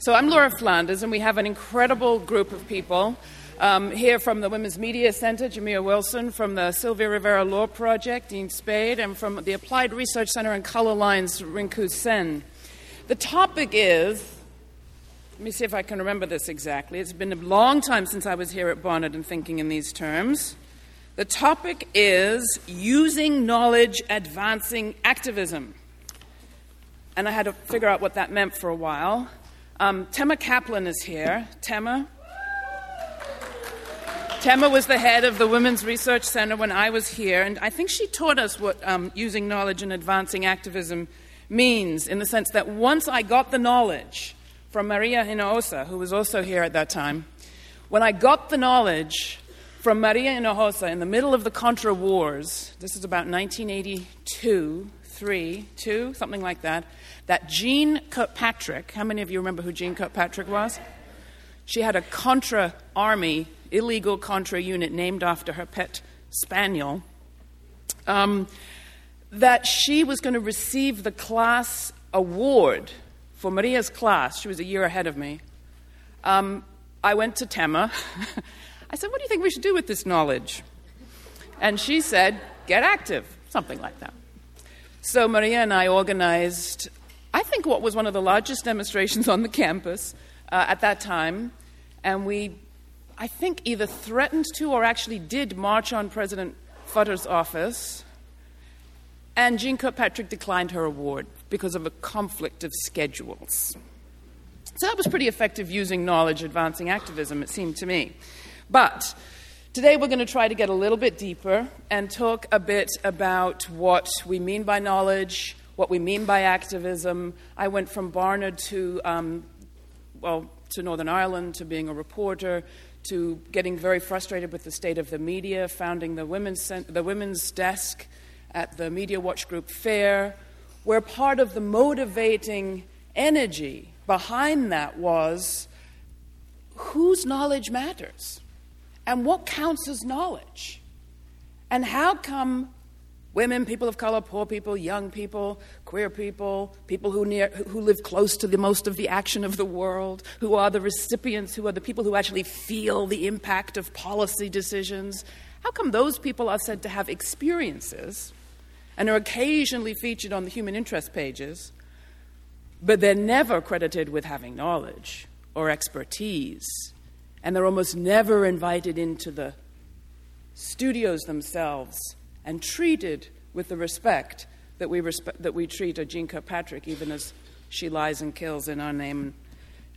So I'm Laura Flanders, and we have an incredible group of people um, here from the Women's Media Center, Jamia Wilson, from the Sylvia Rivera Law Project, Dean Spade, and from the Applied Research Center and Color Lines, Rinku Sen. The topic is let me see if I can remember this exactly. It's been a long time since I was here at Barnard and thinking in these terms. The topic is using knowledge advancing activism. And I had to figure out what that meant for a while. Um, Temma Kaplan is here. Temma? Temma was the head of the Women's Research Center when I was here, and I think she taught us what um, using knowledge and advancing activism means in the sense that once I got the knowledge from Maria Hinojosa, who was also here at that time, when I got the knowledge from Maria Hinojosa in the middle of the Contra Wars, this is about 1982, 3, 2, something like that, that Jeane Kirkpatrick, how many of you remember who Jeane Kirkpatrick was? She had a Contra army illegal Contra unit named after her pet spaniel, um, that she was going to receive the class award for Maria's class. She was a year ahead of me. Um, I went to Temma. I said, What do you think we should do with this knowledge? And she said, Get active, something like that. So Maria and I organized, I think, what was one of the largest demonstrations on the campus uh, at that time. And we I think, either threatened to or actually did march on President Futter's office. And Jeane Kirkpatrick declined her award because of a conflict of schedules. So that was pretty effective using knowledge advancing activism, it seemed to me. But today we're going to try to get a little bit deeper and talk a bit about what we mean by knowledge, what we mean by activism. I went from Barnard to, um, well, to Northern Ireland to being a reporter to getting very frustrated with the state of the media, founding the women's, the women's desk at the Media Watch Group FAIR, where part of the motivating energy behind that was whose knowledge matters and what counts as knowledge. And how come women, people of color, poor people, young people, queer people, people who, near, who live close to the most of the action of the world, who are the recipients, who are the people who actually feel the impact of policy decisions. How come those people are said to have experiences and are occasionally featured on the human interest pages, but they're never credited with having knowledge or expertise, and they're almost never invited into the studios themselves and treated with the respect that we, that we treat a Jeane Kirkpatrick, even as she lies and kills in our name,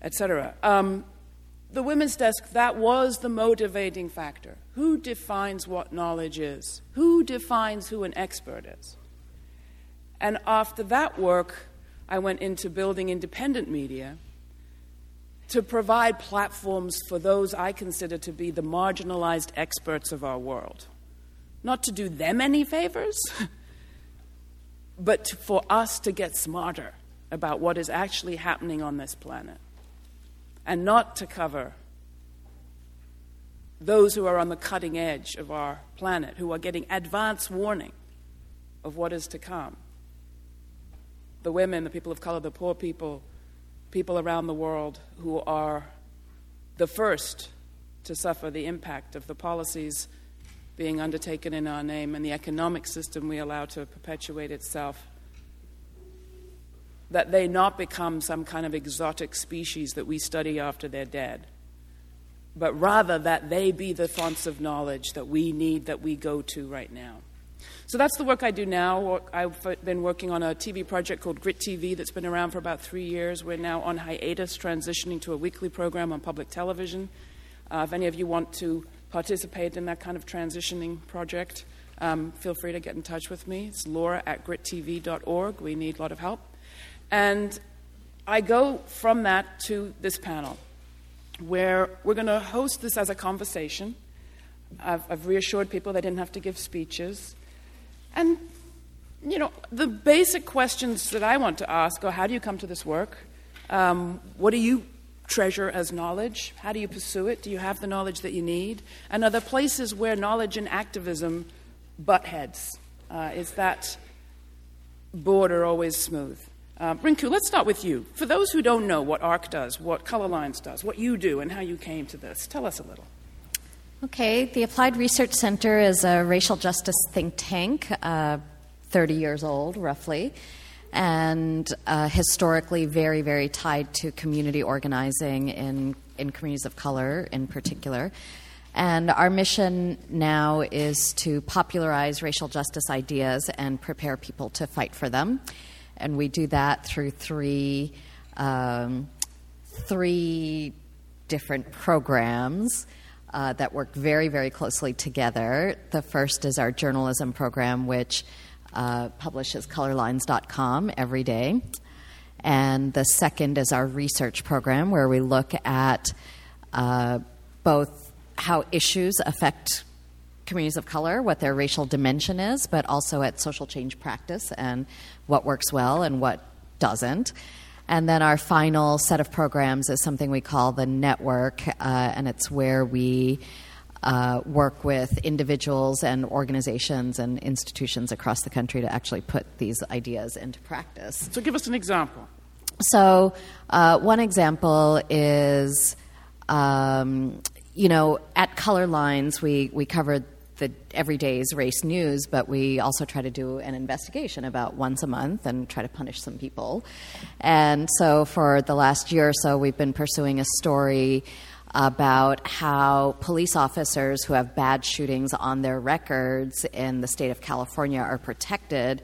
etc. Um, the women's desk, that was the motivating factor. Who defines what knowledge is? Who defines who an expert is? And after that work, I went into building independent media to provide platforms for those I consider to be the marginalized experts of our world not to do them any favors, but for us to get smarter about what is actually happening on this planet and not to cover those who are on the cutting edge of our planet, who are getting advance warning of what is to come. The women, the people of color, the poor people, people around the world who are the first to suffer the impact of the policies being undertaken in our name and the economic system we allow to perpetuate itself, that they not become some kind of exotic species that we study after they're dead, but rather that they be the fonts of knowledge that we need, that we go to right now. So that's the work I do now. I've been working on a TV project called Grit TV that's been around for about three years. We're now on hiatus, transitioning to a weekly program on public television. Uh, if any of you want to participate in that kind of transitioning project, um, feel free to get in touch with me. It's laura at grittv.org. We need a lot of help. And I go from that to this panel, where we're going to host this as a conversation. I've, I've reassured people they didn't have to give speeches. And, you know, the basic questions that I want to ask are how do you come to this work? Um, what do you treasure as knowledge? How do you pursue it? Do you have the knowledge that you need? And are there places where knowledge and activism butt heads? Uh, is that border always smooth? Uh, Rinku, let's start with you. For those who don't know what ARC does, what Color Lines does, what you do, and how you came to this, tell us a little. Okay, the Applied Research Center is a racial justice think tank, uh, 30 years old roughly, and uh, historically very, very tied to community organizing in, in communities of color in particular. And our mission now is to popularize racial justice ideas and prepare people to fight for them. And we do that through three, um, three different programs. Uh, that work very, very closely together. The first is our journalism program, which uh, publishes colorlines.com every day. And the second is our research program, where we look at uh, both how issues affect communities of color, what their racial dimension is, but also at social change practice and what works well and what doesn't. And then our final set of programs is something we call the network, uh, and it's where we uh, work with individuals and organizations and institutions across the country to actually put these ideas into practice. So, give us an example. So, uh, one example is, um, you know, at Color Lines, we, we covered the everyday's race news, but we also try to do an investigation about once a month and try to punish some people. And so for the last year or so, we've been pursuing a story about how police officers who have bad shootings on their records in the state of California are protected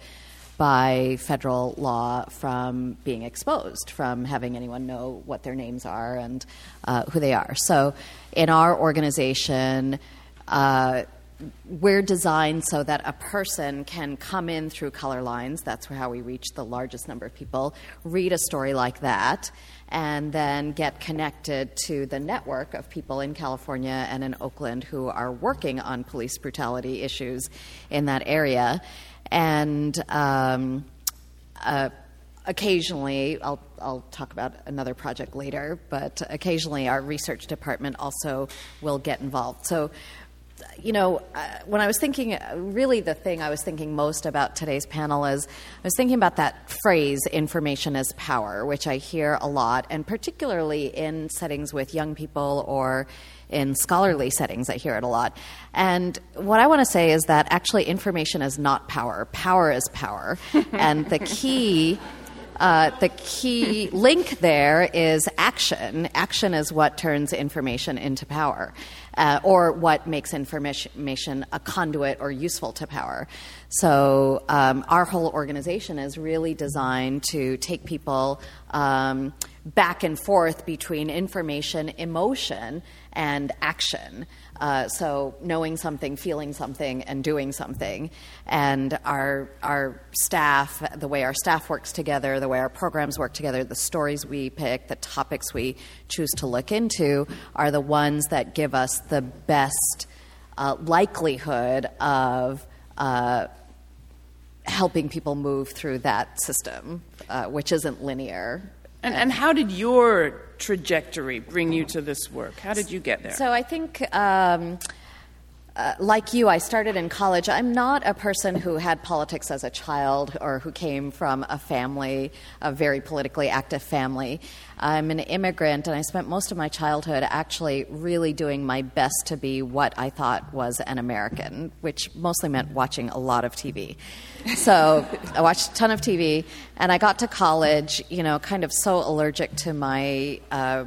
by federal law from being exposed, from having anyone know what their names are and uh, who they are. So, in our organization, uh, we're designed so that a person can come in through color lines. That's how we reach the largest number of people. Read a story like that, and then get connected to the network of people in California and in Oakland who are working on police brutality issues in that area. And um, uh, occasionally, I'll, I'll talk about another project later, but occasionally our research department also will get involved. So you know, uh, when I was thinking, uh, really the thing I was thinking most about today's panel is I was thinking about that phrase, information is power, which I hear a lot, and particularly in settings with young people or in scholarly settings, I hear it a lot. And what I want to say is that actually information is not power, power is power. and the key. Uh, the key link there is action. Action is what turns information into power uh, or what makes information a conduit or useful to power. So um, our whole organization is really designed to take people um, back and forth between information, emotion, and action. Uh, so knowing something, feeling something, and doing something. And our our staff, the way our staff works together, the way our programs work together, the stories we pick, the topics we choose to look into, are the ones that give us the best uh, likelihood of. Uh, helping people move through that system, uh, which isn't linear. And, and how did your trajectory bring you to this work? How did you get there? So I think. Um, uh, like you, I started in college. I'm not a person who had politics as a child or who came from a family, a very politically active family. I'm an immigrant, and I spent most of my childhood actually really doing my best to be what I thought was an American, which mostly meant watching a lot of TV. So I watched a ton of TV, and I got to college, you know, kind of so allergic to my uh,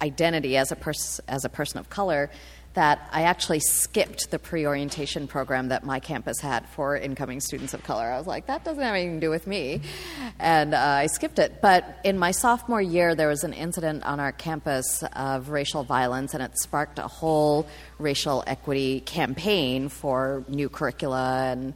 identity as a, pers- as a person of color that I actually skipped the pre orientation program that my campus had for incoming students of color. I was like, that doesn't have anything to do with me. And uh, I skipped it. But in my sophomore year, there was an incident on our campus of racial violence, and it sparked a whole racial equity campaign for new curricula and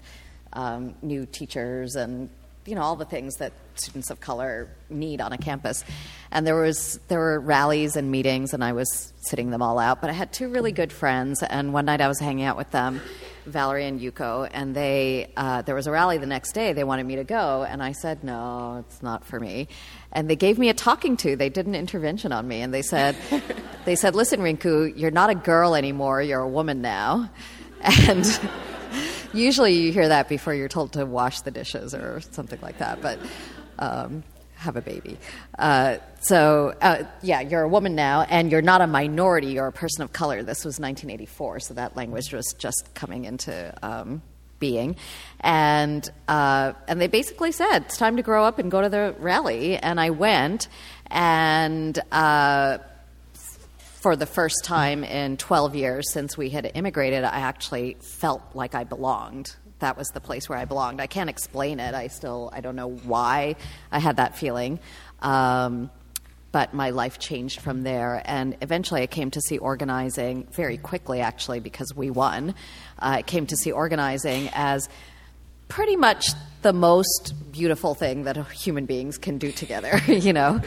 um, new teachers and you know all the things that students of color need on a campus. And there was there were rallies and meetings, and I was sitting them all out. But I had two really good friends, and one night I was hanging out with them, Valerie and Yuko, and they uh, there was a rally the next day. They wanted me to go, and I said no, it's not for me. And they gave me a talking to. They did an intervention on me, and they said they said, "Listen, Rinku, you're not a girl anymore. You're a woman now." And usually you hear that before you're told to wash the dishes or something like that. But um, have a baby. Uh, so, uh, yeah, you're a woman now, and you're not a minority, you're a person of color. This was 1984, so that language was just coming into um, being. And, uh, and they basically said, it's time to grow up and go to the rally. And I went, and uh, for the first time in 12 years since we had immigrated, I actually felt like I belonged. That was the place where I belonged. I can't explain it. I still I don't know why I had that feeling, um, but my life changed from there. And eventually, I came to see organizing very quickly, actually, because we won. Uh, I came to see organizing as pretty much the most beautiful thing that human beings can do together. you know.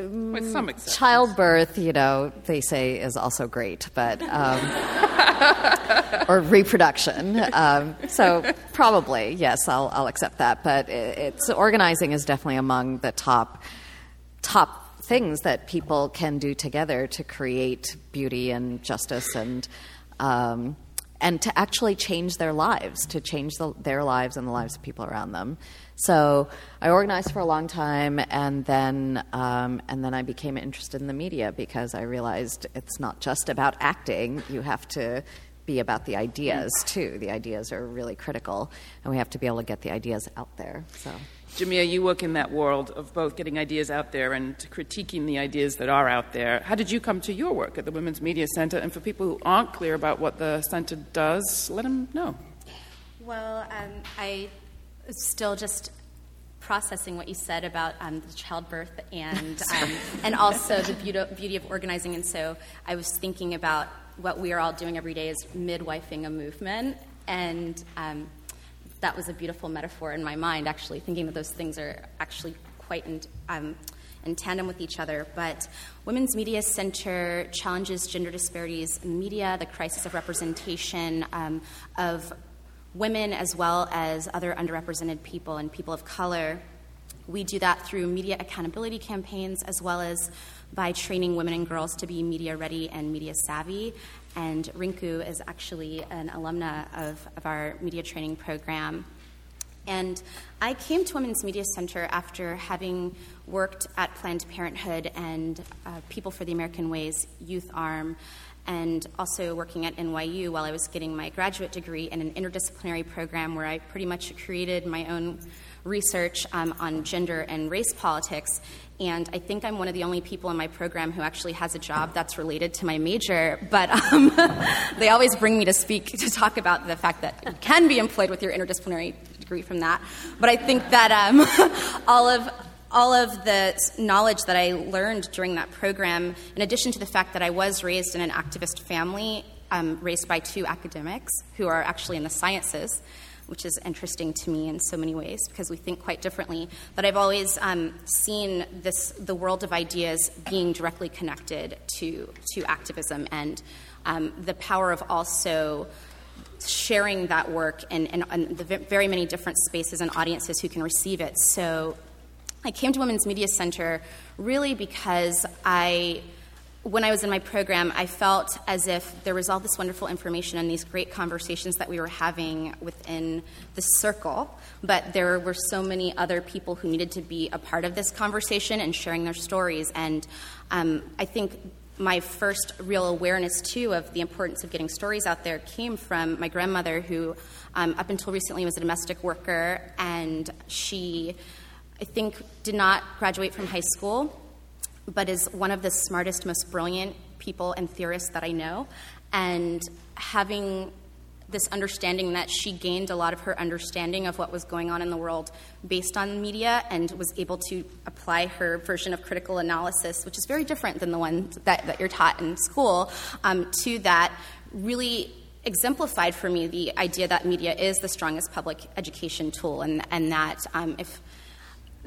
With some exceptions. Childbirth, you know, they say is also great, but um, or reproduction. Um, so probably yes, I'll, I'll accept that. But it, it's organizing is definitely among the top top things that people can do together to create beauty and justice and. Um, and to actually change their lives, to change the, their lives and the lives of people around them. So I organized for a long time, and then um, and then I became interested in the media because I realized it's not just about acting. You have to be about the ideas too. The ideas are really critical, and we have to be able to get the ideas out there. So. Jamia, you work in that world of both getting ideas out there and critiquing the ideas that are out there. How did you come to your work at the Women's Media Center? And for people who aren't clear about what the center does, let them know. Well, um, I still just processing what you said about um, the childbirth and um, and also the beauty, beauty of organizing. And so I was thinking about what we are all doing every day is midwifing a movement, and um, that was a beautiful metaphor in my mind. Actually, thinking that those things are actually quite in, um, in tandem with each other. But Women's Media Center challenges gender disparities in media, the crisis of representation um, of women as well as other underrepresented people and people of color. We do that through media accountability campaigns as well as by training women and girls to be media ready and media savvy. And Rinku is actually an alumna of, of our media training program. And I came to Women's Media Center after having worked at Planned Parenthood and uh, People for the American Ways youth arm and also working at NYU while I was getting my graduate degree in an interdisciplinary program where I pretty much created my own research um, on gender and race politics. And I think I'm one of the only people in my program who actually has a job that's related to my major. But um, they always bring me to speak to talk about the fact that you can be employed with your interdisciplinary degree from that. But I think that um, all of all of the knowledge that I learned during that program, in addition to the fact that I was raised in an activist family, um, raised by two academics who are actually in the sciences, which is interesting to me in so many ways because we think quite differently. But I've always um, seen this the world of ideas being directly connected to to activism and um, the power of also sharing that work and, and the very many different spaces and audiences who can receive it. So I came to Women's Media Center really because I, when I was in my program, I felt as if there was all this wonderful information and these great conversations that we were having within the circle, but there were so many other people who needed to be a part of this conversation and sharing their stories. And um, I think my first real awareness too of the importance of getting stories out there came from my grandmother who um, up until recently was a domestic worker and she I think, did not graduate from high school, but is one of the smartest, most brilliant people and theorists that I know. And having this understanding that she gained a lot of her understanding of what was going on in the world based on media and was able to apply her version of critical analysis, which is very different than the one that, that you're taught in school, um, to that really exemplified for me the idea that media is the strongest public education tool and, and that um, if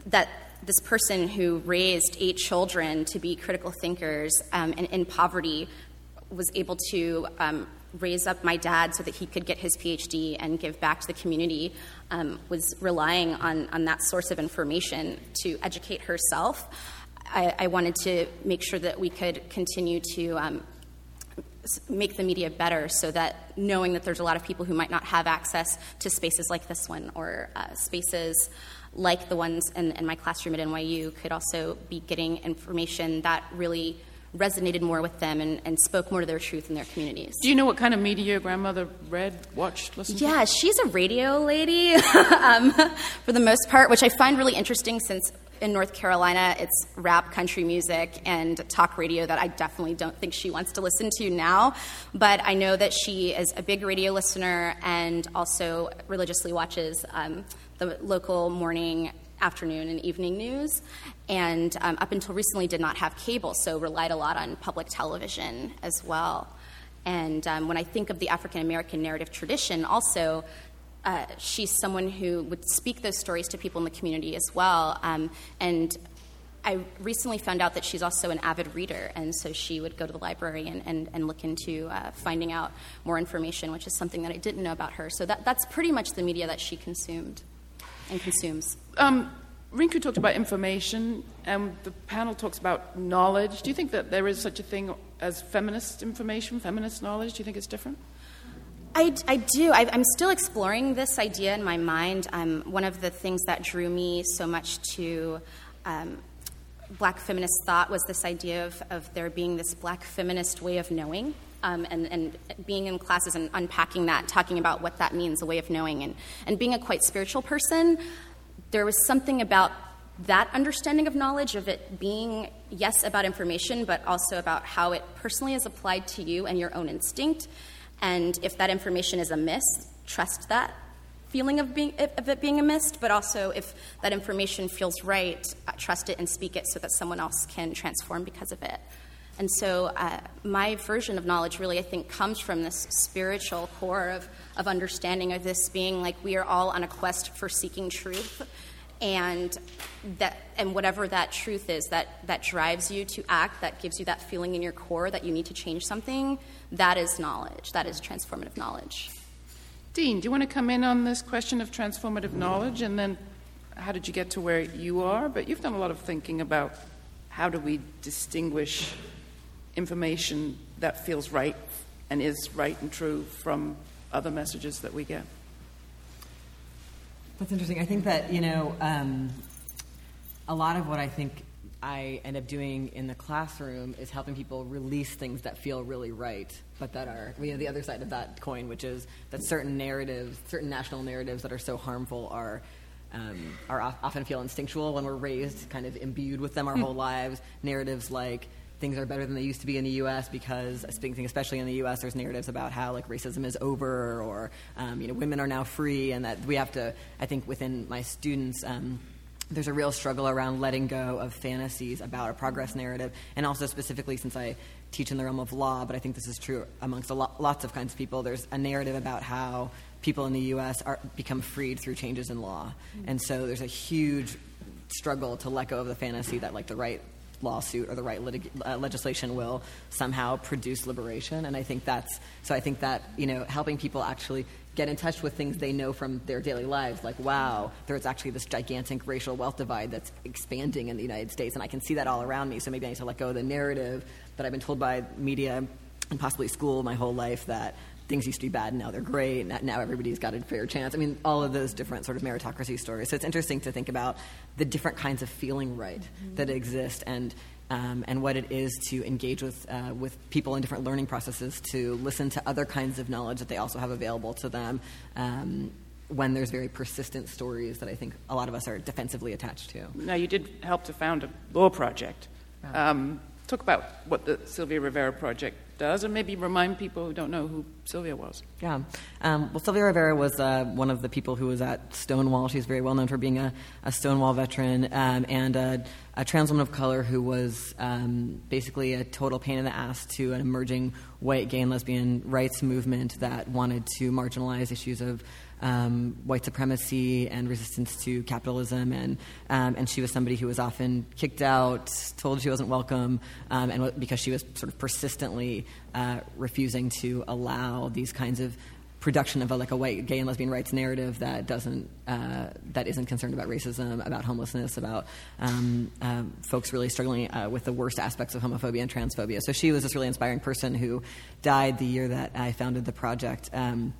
that this person who raised eight children to be critical thinkers um, and in poverty was able to um, raise up my dad so that he could get his PhD and give back to the community, um, was relying on, on that source of information to educate herself. I, I wanted to make sure that we could continue to um, make the media better so that knowing that there's a lot of people who might not have access to spaces like this one or uh, spaces like the ones in, in my classroom at NYU, could also be getting information that really resonated more with them and, and spoke more to their truth in their communities. Do you know what kind of media your grandmother read, watched, listened yeah, to? Yeah, she's a radio lady um, for the most part, which I find really interesting since in North Carolina it's rap country music and talk radio that I definitely don't think she wants to listen to now. But I know that she is a big radio listener and also religiously watches um, the local morning afternoon and evening news, and um, up until recently did not have cable, so relied a lot on public television as well. And um, when I think of the African American narrative tradition, also, uh, she's someone who would speak those stories to people in the community as well. Um, and I recently found out that she's also an avid reader, and so she would go to the library and, and, and look into uh, finding out more information, which is something that I didn't know about her. So that, that's pretty much the media that she consumed and consumes. Um, Rinku talked about information, and the panel talks about knowledge. Do you think that there is such a thing as feminist information, feminist knowledge? Do you think it's different? I, I do. I, am still exploring this idea in my mind. Um, one of the things that drew me so much to um, black feminist thought was this idea of, of there being this black feminist way of knowing um, and, and being in classes and unpacking that, talking about what that means, a way of knowing, and, and being a quite spiritual person, there was something about that understanding of knowledge, of it being, yes, about information, but also about how it personally is applied to you and your own instinct. And if that information is a miss, trust that feeling of, being, of it being a mist, but also if that information feels right, uh, trust it and speak it so that someone else can transform because of it. And so, uh, my version of knowledge really, I think, comes from this spiritual core of, of understanding of this being like we are all on a quest for seeking truth. And that, and whatever that truth is that, that drives you to act, that gives you that feeling in your core that you need to change something, that is knowledge. That is transformative knowledge. Dean, do you want to come in on this question of transformative knowledge and then how did you get to where you are? But you've done a lot of thinking about how do we distinguish information that feels right and is right and true from other messages that we get. That's interesting. I think that, you know, um, a lot of what I think I end up doing in the classroom is helping people release things that feel really right, but that are you know, the other side of that coin, which is that certain narratives, certain national narratives that are so harmful are. Um, are often feel instinctual when we're raised, kind of imbued with them our hmm. whole lives. Narratives like things are better than they used to be in the U.S. because, speaking especially in the U.S., there's narratives about how like racism is over or um, you know women are now free, and that we have to. I think within my students. Um, there's a real struggle around letting go of fantasies about a progress narrative, and also specifically since I teach in the realm of law, but I think this is true amongst lots of kinds of people. There's a narrative about how people in the U.S. are become freed through changes in law, and so there's a huge struggle to let go of the fantasy that like the right lawsuit or the right litig- uh, legislation will somehow produce liberation. And I think that's so. I think that you know, helping people actually get in touch with things they know from their daily lives, like wow, there's actually this gigantic racial wealth divide that's expanding in the United States, and I can see that all around me. So maybe I need to let go of the narrative that I've been told by media and possibly school my whole life that things used to be bad and now they're great. Now everybody's got a fair chance. I mean, all of those different sort of meritocracy stories. So it's interesting to think about the different kinds of feeling right mm-hmm. that exist and. Um, and what it is to engage with uh, with people in different learning processes, to listen to other kinds of knowledge that they also have available to them, um, when there's very persistent stories that I think a lot of us are defensively attached to. Now, you did help to found a law project. Um, talk about what the Sylvia Rivera Project does, and maybe remind people who don't know who Sylvia was. Yeah. Um, well, Sylvia Rivera was uh, one of the people who was at Stonewall. She's very well known for being a, a Stonewall veteran um, and a, a, trans woman of color who was um, basically a total pain in the ass to an emerging white gay and lesbian rights movement that wanted to marginalize issues of um, white supremacy and resistance to capitalism, and um, and she was somebody who was often kicked out, told she wasn't welcome, um, and because she was sort of persistently uh, refusing to allow these kinds of production of a, like a white gay and lesbian rights narrative that doesn't uh, that isn't concerned about racism, about homelessness, about um, uh, folks really struggling uh, with the worst aspects of homophobia and transphobia. So she was this really inspiring person who died the year that I founded the project. Um,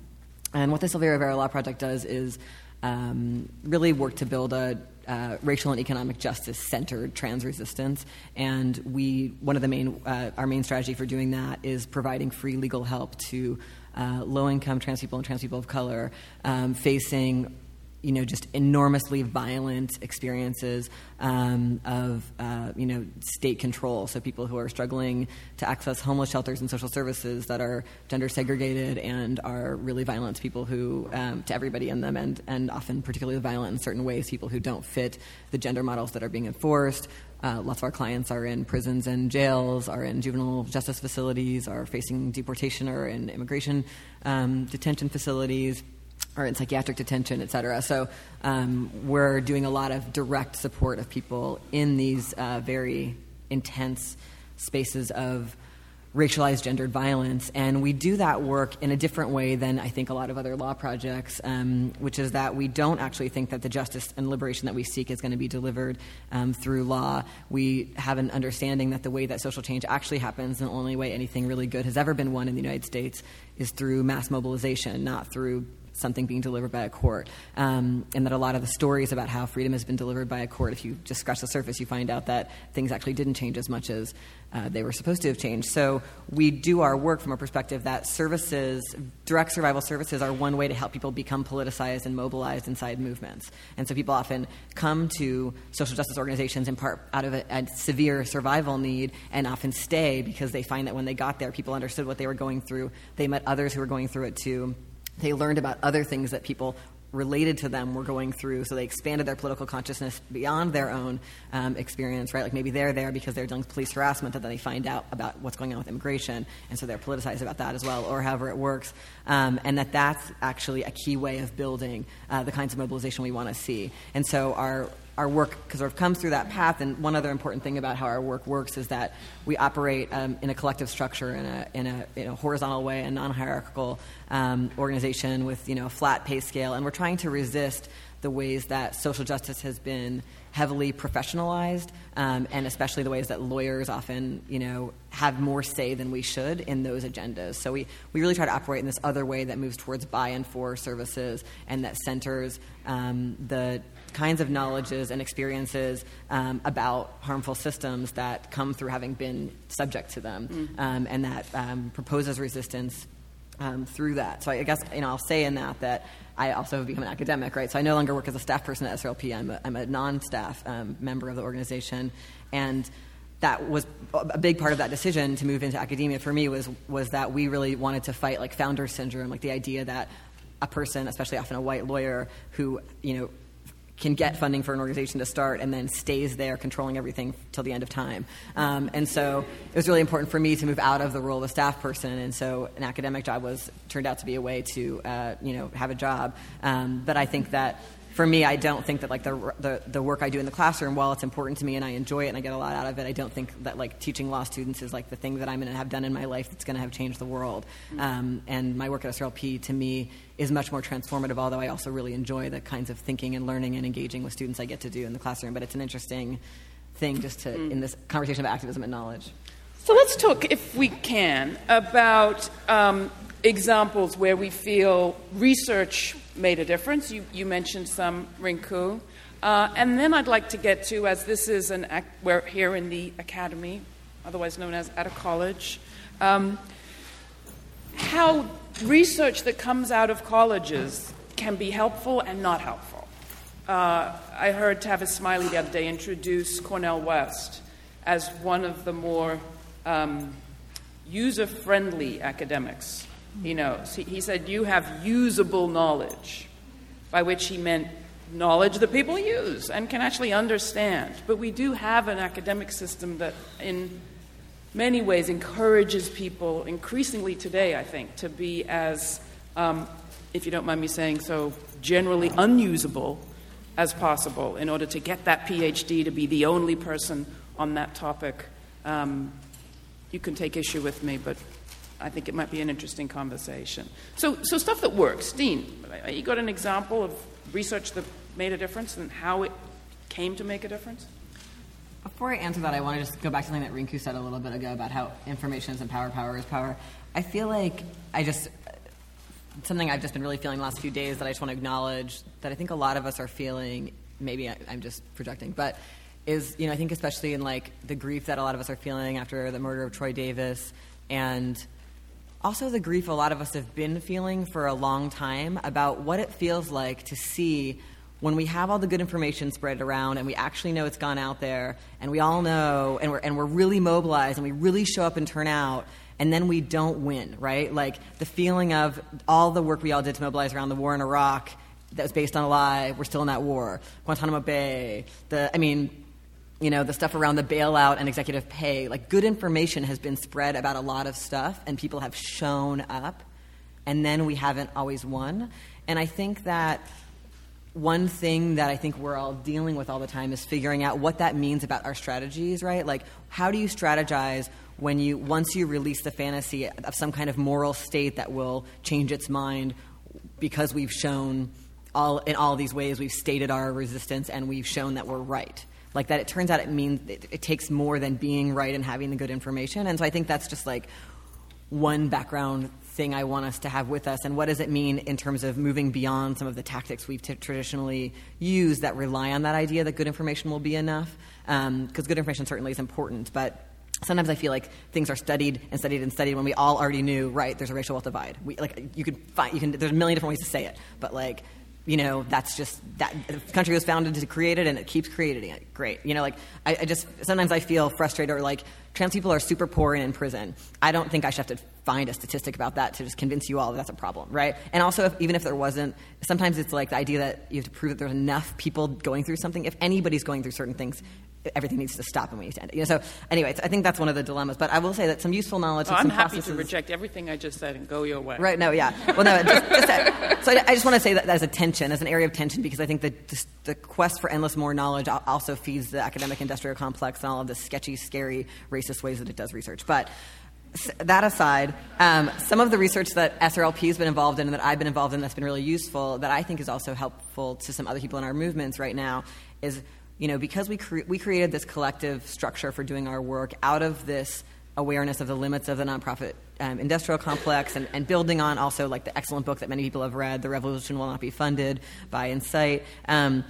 and what the Sylvia Rivera Law Project does is um, really work to build a uh, racial and economic justice centered trans resistance. And we, one of the main, uh, our main strategy for doing that is providing free legal help to uh, low income trans people and trans people of color um, facing you know, just enormously violent experiences um, of, uh, you know, state control. So people who are struggling to access homeless shelters and social services that are gender segregated and are really violent to people who, um, to everybody in them, and, and often particularly violent in certain ways, people who don't fit the gender models that are being enforced. Uh, lots of our clients are in prisons and jails, are in juvenile justice facilities, are facing deportation or in immigration um, detention facilities or in psychiatric detention, et cetera. So um, we're doing a lot of direct support of people in these uh, very intense spaces of racialized gendered violence. And we do that work in a different way than I think a lot of other law projects, um, which is that we don't actually think that the justice and liberation that we seek is going to be delivered um, through law. We have an understanding that the way that social change actually happens, and the only way anything really good has ever been won in the United States, is through mass mobilization, not through something being delivered by a court. Um, and that a lot of the stories about how freedom has been delivered by a court, if you just scratch the surface, you find out that things actually didn't change as much as uh, they were supposed to have changed. So we do our work from a perspective that services, direct survival services, are one way to help people become politicized and mobilized inside movements. And so people often come to social justice organizations in part out of a, a severe survival need and often stay because they find that when they got there, people understood what they were going through. They met others who were going through it too they learned about other things that people related to them were going through, so they expanded their political consciousness beyond their own um, experience, right? Like maybe they're there because they're dealing with police harassment, and then they find out about what's going on with immigration, and so they're politicized about that as well, or however it works. Um, and that that's actually a key way of building uh, the kinds of mobilization we want to see. And so our our work sort of comes through that path. And one other important thing about how our work works is that we operate um, in a collective structure, in a, in a, in a horizontal way, a non-hierarchical um, organization with you know a flat pay scale, and we're trying to resist the ways that social justice has been heavily professionalized, um, and especially the ways that lawyers often, you know, have more say than we should in those agendas. So we, we really try to operate in this other way that moves towards by and for services and that centers um, the kinds of knowledges and experiences um, about harmful systems that come through having been subject to them, mm-hmm. um, and that um, proposes resistance um, through that. So I guess you know I'll say in that that I also have become an academic, right? So I no longer work as a staff person at SRLP. I'm a, I'm a non-staff um, member of the organization, and that was a big part of that decision to move into academia for me was was that we really wanted to fight like founder syndrome, like the idea that a person, especially often a white lawyer, who you know can get funding for an organization to start and then stays there controlling everything till the end of time. Um, and so it was really important for me to move out of the role of a staff person. And so an academic job was turned out to be a way to uh, you know have a job. Um, but I think that for me, I don't think that like the, the, the work I do in the classroom, while it's important to me and I enjoy it and I get a lot out of it, I don't think that like teaching law students is like the thing that I'm going to have done in my life that's going to have changed the world. Mm-hmm. Um, and my work at SRLP to me is much more transformative. Although I also really enjoy the kinds of thinking and learning and engaging with students I get to do in the classroom. But it's an interesting thing just to mm. in this conversation of activism and knowledge. So let's talk, if we can, about um, examples where we feel research made a difference. You, you mentioned some, Rinku. Uh, and then I'd like to get to, as this is an, we're here in the academy, otherwise known as at a college, um, how research that comes out of colleges can be helpful and not helpful. Uh, I heard Tavis Smiley the other day introduce Cornel West as one of the more um, user friendly academics he knows. He, he said, You have usable knowledge, by which he meant knowledge that people use and can actually understand. But we do have an academic system that, in many ways, encourages people, increasingly today, I think, to be as, um, if you don't mind me saying so, generally unusable as possible in order to get that PhD to be the only person on that topic. Um, you can take issue with me, but I think it might be an interesting conversation. So, so stuff that works. Dean, uh, you got an example of research that made a difference and how it came to make a difference? Before I answer that, I want to just go back to something that Rinku said a little bit ago about how information isn't power, power is power. I feel like I just something I've just been really feeling the last few days that I just want to acknowledge that I think a lot of us are feeling. Maybe I'm just projecting, but is you know I think especially in like the grief that a lot of us are feeling after the murder of Troy Davis and also the grief a lot of us have been feeling for a long time about what it feels like to see when we have all the good information spread around and we actually know it's gone out there and we all know and we're, and we're really mobilized and we really show up and turn out and then we don't win, right? Like the feeling of all the work we all did to mobilize around the war in Iraq that was based on a lie, we're still in that war. Guantanamo Bay, the, I mean, you know, the stuff around the bailout and executive pay. Like good information has been spread about a lot of stuff and people have shown up and then we haven't always won. And I think that one thing that I think we're all dealing with all the time is figuring out what that means about our strategies, right? Like, how do you strategize when you, once you release the fantasy of some kind of moral state that will change its mind because we've shown all, in all these ways, we've stated our resistance and we've shown that we're right. Like that, it turns out it means it, it takes more than being right and having the good information. And so I think that's just like one background thing I want us to have with us, and what does it mean in terms of moving beyond some of the tactics we've t- traditionally used that rely on that idea that good information will be enough? Because um, good information certainly is important, but sometimes I feel like things are studied and studied and studied when we all already knew, right? There's a racial wealth divide. We, like you can find, you can. There's a million different ways to say it, but like you know, that's just that the country was founded to create it and it keeps creating it. Great. You know, like I, I, just sometimes I feel frustrated or like trans people are super poor and in prison. I don't think I should have to find a statistic about that to just convince you all that that's a problem, right? And also, if, even if there wasn't, sometimes it's like the idea that you have to prove that there's enough people going through something. If anybody's going through certain things, everything needs to stop and we need to end it. You know, so anyway, I think that's one of the dilemmas. But I will say that some useful knowledge. Oh, I'm happy processes, to reject everything I just said and go your way. Right? No, yeah. Well, no. Just, just that, so I, I, just want to say that as a tension, as an area of tension, because I think that the, the quest for endless more knowledge also feeds the academic industrial complex and all of the sketchy, scary, racist ways that it does research. But that aside, um, some of the research that SRLP has been involved in and that I've been involved in that's been really useful, that I think is also helpful to some other people in our movements right now, is you know, because we, cre- we created this collective structure for doing our work out of this awareness of the limits of the nonprofit um, industrial complex and, and, building on also like the excellent book that many people have read, The Revolution Will Not Be Funded by INCITE. Um,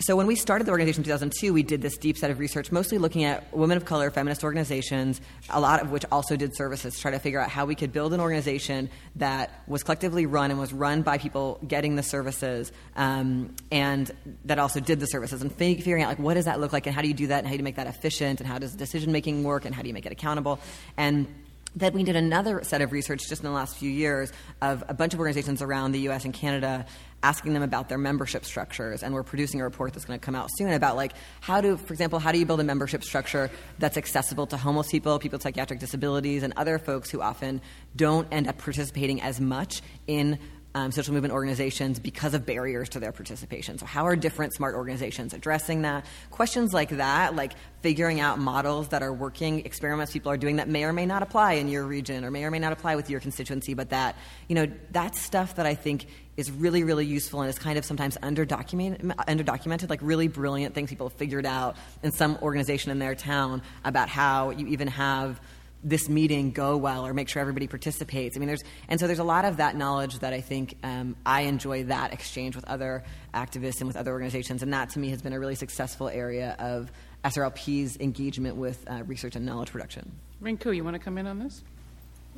so when we started the organization in 2002, we did this deep set of research, mostly looking at women of color, feminist organizations, a lot of which also did services, to try to figure out how we could build an organization that was collectively run and was run by people getting the services, um, and that also did the services, and figuring out like what does that look like, and how do you do that, and how do you make that efficient, and how does decision making work, and how do you make it accountable, and then we did another set of research just in the last few years of a bunch of organizations around the US and Canada asking them about their membership structures and we're producing a report that's going to come out soon about like how do for example how do you build a membership structure that's accessible to homeless people people with psychiatric disabilities and other folks who often don't end up participating as much in um, social movement organizations because of barriers to their participation. So, how are different smart organizations addressing that? Questions like that, like figuring out models that are working, experiments people are doing that may or may not apply in your region or may or may not apply with your constituency, but that, you know, that's stuff that I think is really, really useful and is kind of sometimes underdocumented, underdocumented, like really brilliant things people have figured out in some organization in their town about how you even have this meeting go well or make sure everybody participates. I mean, there's and so there's a lot of that knowledge that I think um, I enjoy that exchange with other activists and with other organizations, and that to me has been a really successful area of SRLP's engagement with uh, research and knowledge production. Rinku, you want to come in on this?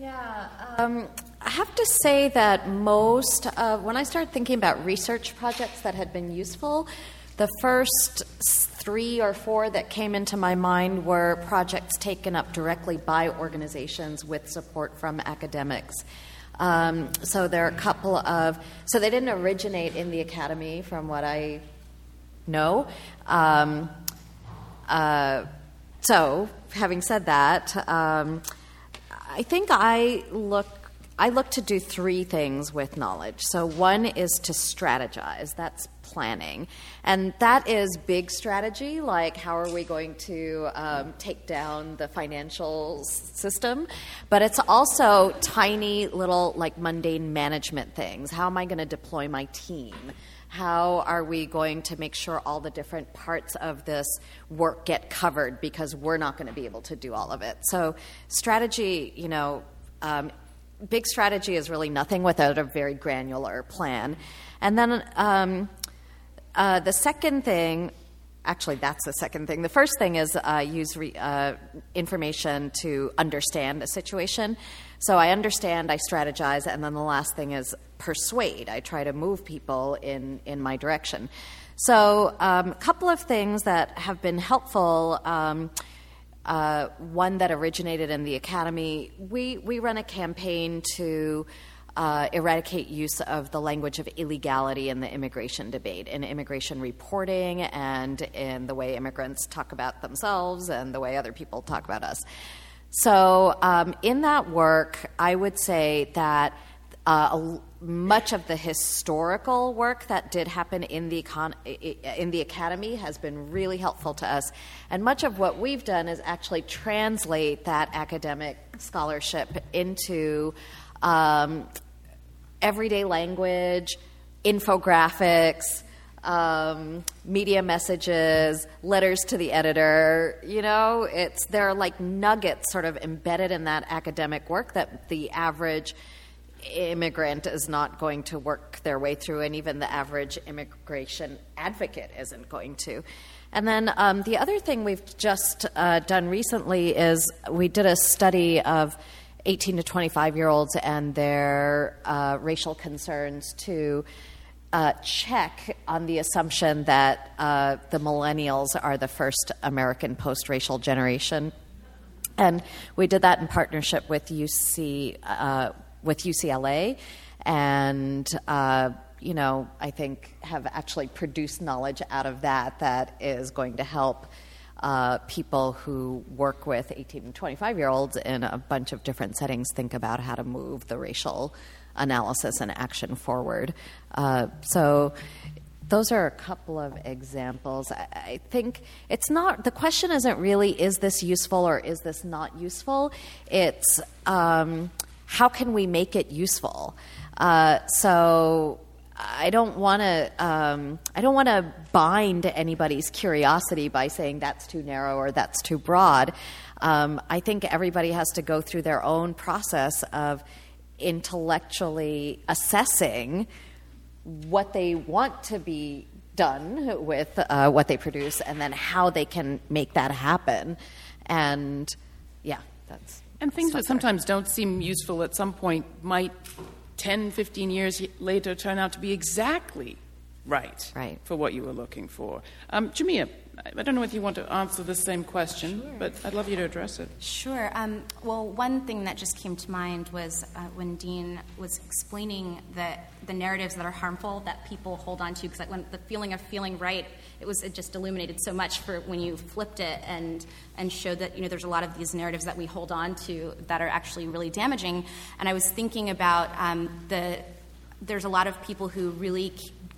Yeah, um, I have to say that most of when I started thinking about research projects that had been useful, the first three or four that came into my mind were projects taken up directly by organizations with support from academics. Um, so there are a couple of, so they didn't originate in the academy, from what I know. Um, uh, so, having said that, um, I think I look I look to do three things with knowledge. So, one is to strategize, that's planning. And that is big strategy, like how are we going to um, take down the financial system? But it's also tiny little, like mundane management things. How am I going to deploy my team? How are we going to make sure all the different parts of this work get covered because we're not going to be able to do all of it? So, strategy, you know, um, big strategy is really nothing without a very granular plan. And then um, uh, the second thing, actually, that's the second thing. The first thing is uh, use re- uh, information to understand a situation. So I understand, I strategize, and then the last thing is persuade. I try to move people in, in my direction. So, um, a couple of things that have been helpful. Um, uh, one that originated in the academy. We we run a campaign to uh, eradicate use of the language of illegality in the immigration debate, in immigration reporting, and in the way immigrants talk about themselves and the way other people talk about us. So, um, in that work, I would say that uh, much of the historical work that did happen in the econ- in the academy has been really helpful to us, and much of what we've done is actually translate that academic scholarship into um, everyday language, infographics. Um, media messages, letters to the editor. You know, it's there are like nuggets sort of embedded in that academic work that the average immigrant is not going to work their way through, and even the average immigration advocate isn't going to. And then um, the other thing we've just uh, done recently is we did a study of 18 to 25 year olds and their uh, racial concerns to uh, check on the assumption that uh, the millennials are the first American post racial generation. And we did that in partnership with UC, uh, with UCLA, and uh, you know, I think have actually produced knowledge out of that that is going to help uh, people who work with 18 and 25 year olds in a bunch of different settings think about how to move the racial analysis and action forward. Uh, so. Those are a couple of examples. I, I think it's not, the question isn't really is this useful or is this not useful? It's, um, how can we make it useful? Uh, so I don't want to. Um, I don't want to bind anybody's curiosity by saying that's too narrow or that's too broad. Um, I think everybody has to go through their own process of intellectually assessing what they want to be done with uh, what they produce, and then how they can make that happen. And yeah, that's. And things that sometimes don't seem useful at some point might 10, 15 years later turn out to be exactly right, right. for what you were looking for. Um, Jamia, I don't know if you want to answer the same question, sure. but I'd love you to address it. Sure. Um, well, one thing that just came to mind was uh, when Dean was explaining that the narratives that are harmful that people hold on to, because when the feeling of feeling right, it was it just illuminated so much for when you flipped it and and showed that you know there's a lot of these narratives that we hold on to that are actually really damaging. And I was thinking about um, the there's a lot of people who really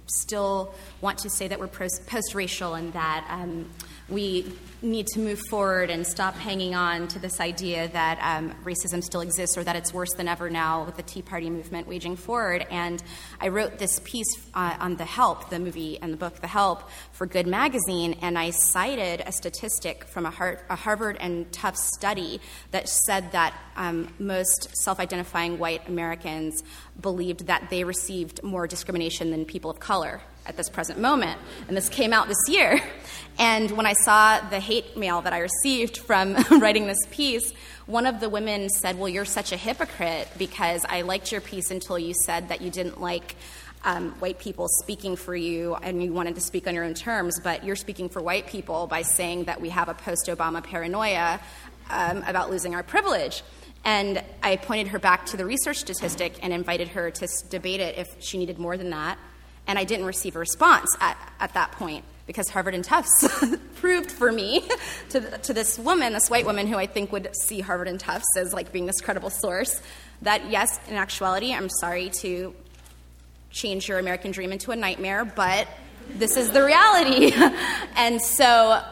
still want to say that we're post racial and that um, we need to move forward and stop hanging on to this idea that um, racism still exists or that it's worse than ever now with the Tea Party movement waging forward. And I wrote this piece uh, on The Help, the movie and the book The Help, for Good Magazine, and I cited a statistic from a, Har- a Harvard and Tufts study that said that um, most self identifying white Americans believed that they received more discrimination than people of color at this present moment. And this came out this year. And when I saw the hate mail that I received from writing this piece, one of the women said, Well, you're such a hypocrite because I liked your piece until you said that you didn't like. Um, white people speaking for you and you wanted to speak on your own terms, but you're speaking for white people by saying that we have a post Obama paranoia um, about losing our privilege. And I pointed her back to the research statistic and invited her to debate it if she needed more than that. And I didn't receive a response at, at that point because Harvard and Tufts proved for me to, to this woman, this white woman who I think would see Harvard and Tufts as like being this credible source, that yes, in actuality, I'm sorry to change your American dream into a nightmare, but this is the reality. and so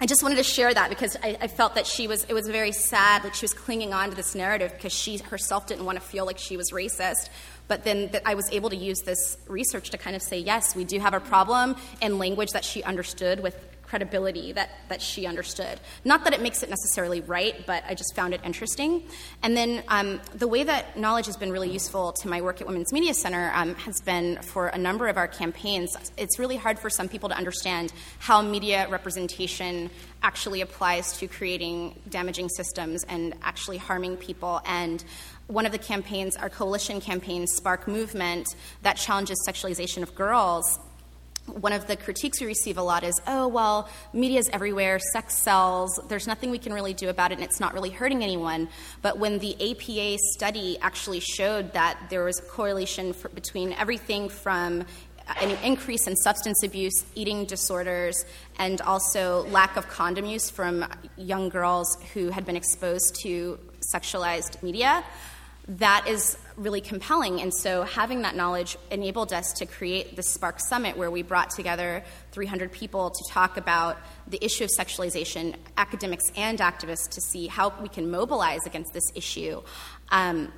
I just wanted to share that because I, I, felt that she was, it was very sad that she was clinging on to this narrative because she herself didn't want to feel like she was racist. But then I was able to use this research to kind of say, yes, we do have a problem in language that she understood with credibility that, that she understood. Not that it makes it necessarily right, but I just found it interesting. And then um, the way that knowledge has been really useful to my work at Women's Media Center um, has been for a number of our campaigns. It's really hard for some people to understand how media representation actually applies to creating damaging systems and actually harming people. And one of the campaigns, our coalition campaign, Spark Movement, that challenges sexualization of girls, one of the critiques we receive a lot is, oh, well, media's everywhere, sex sells, there's nothing we can really do about it, and it's not really hurting anyone. But when the APA study actually showed that there was a correlation for, between everything from an increase in substance abuse, eating disorders, and also lack of condom use from young girls who had been exposed to sexualized media, that is really compelling. And so, having that knowledge enabled us to create the Spark Summit, where we brought together 300 people to talk about the issue of sexualization, academics and activists, to see how we can mobilize against this issue. Um,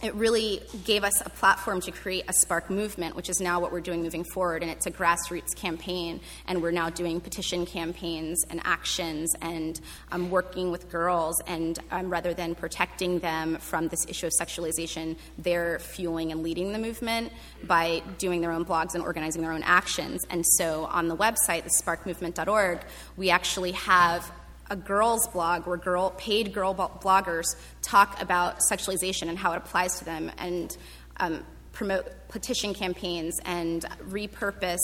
it really gave us a platform to create a spark movement, which is now what we're doing moving forward. And it's a grassroots campaign, and we're now doing petition campaigns and actions and um, working with girls. And um, rather than protecting them from this issue of sexualization, they're fueling and leading the movement by doing their own blogs and organizing their own actions. And so on the website, the sparkmovement.org, we actually have a girls blog where girl paid girl bloggers talk about sexualization and how it applies to them and um, promote petition campaigns and repurpose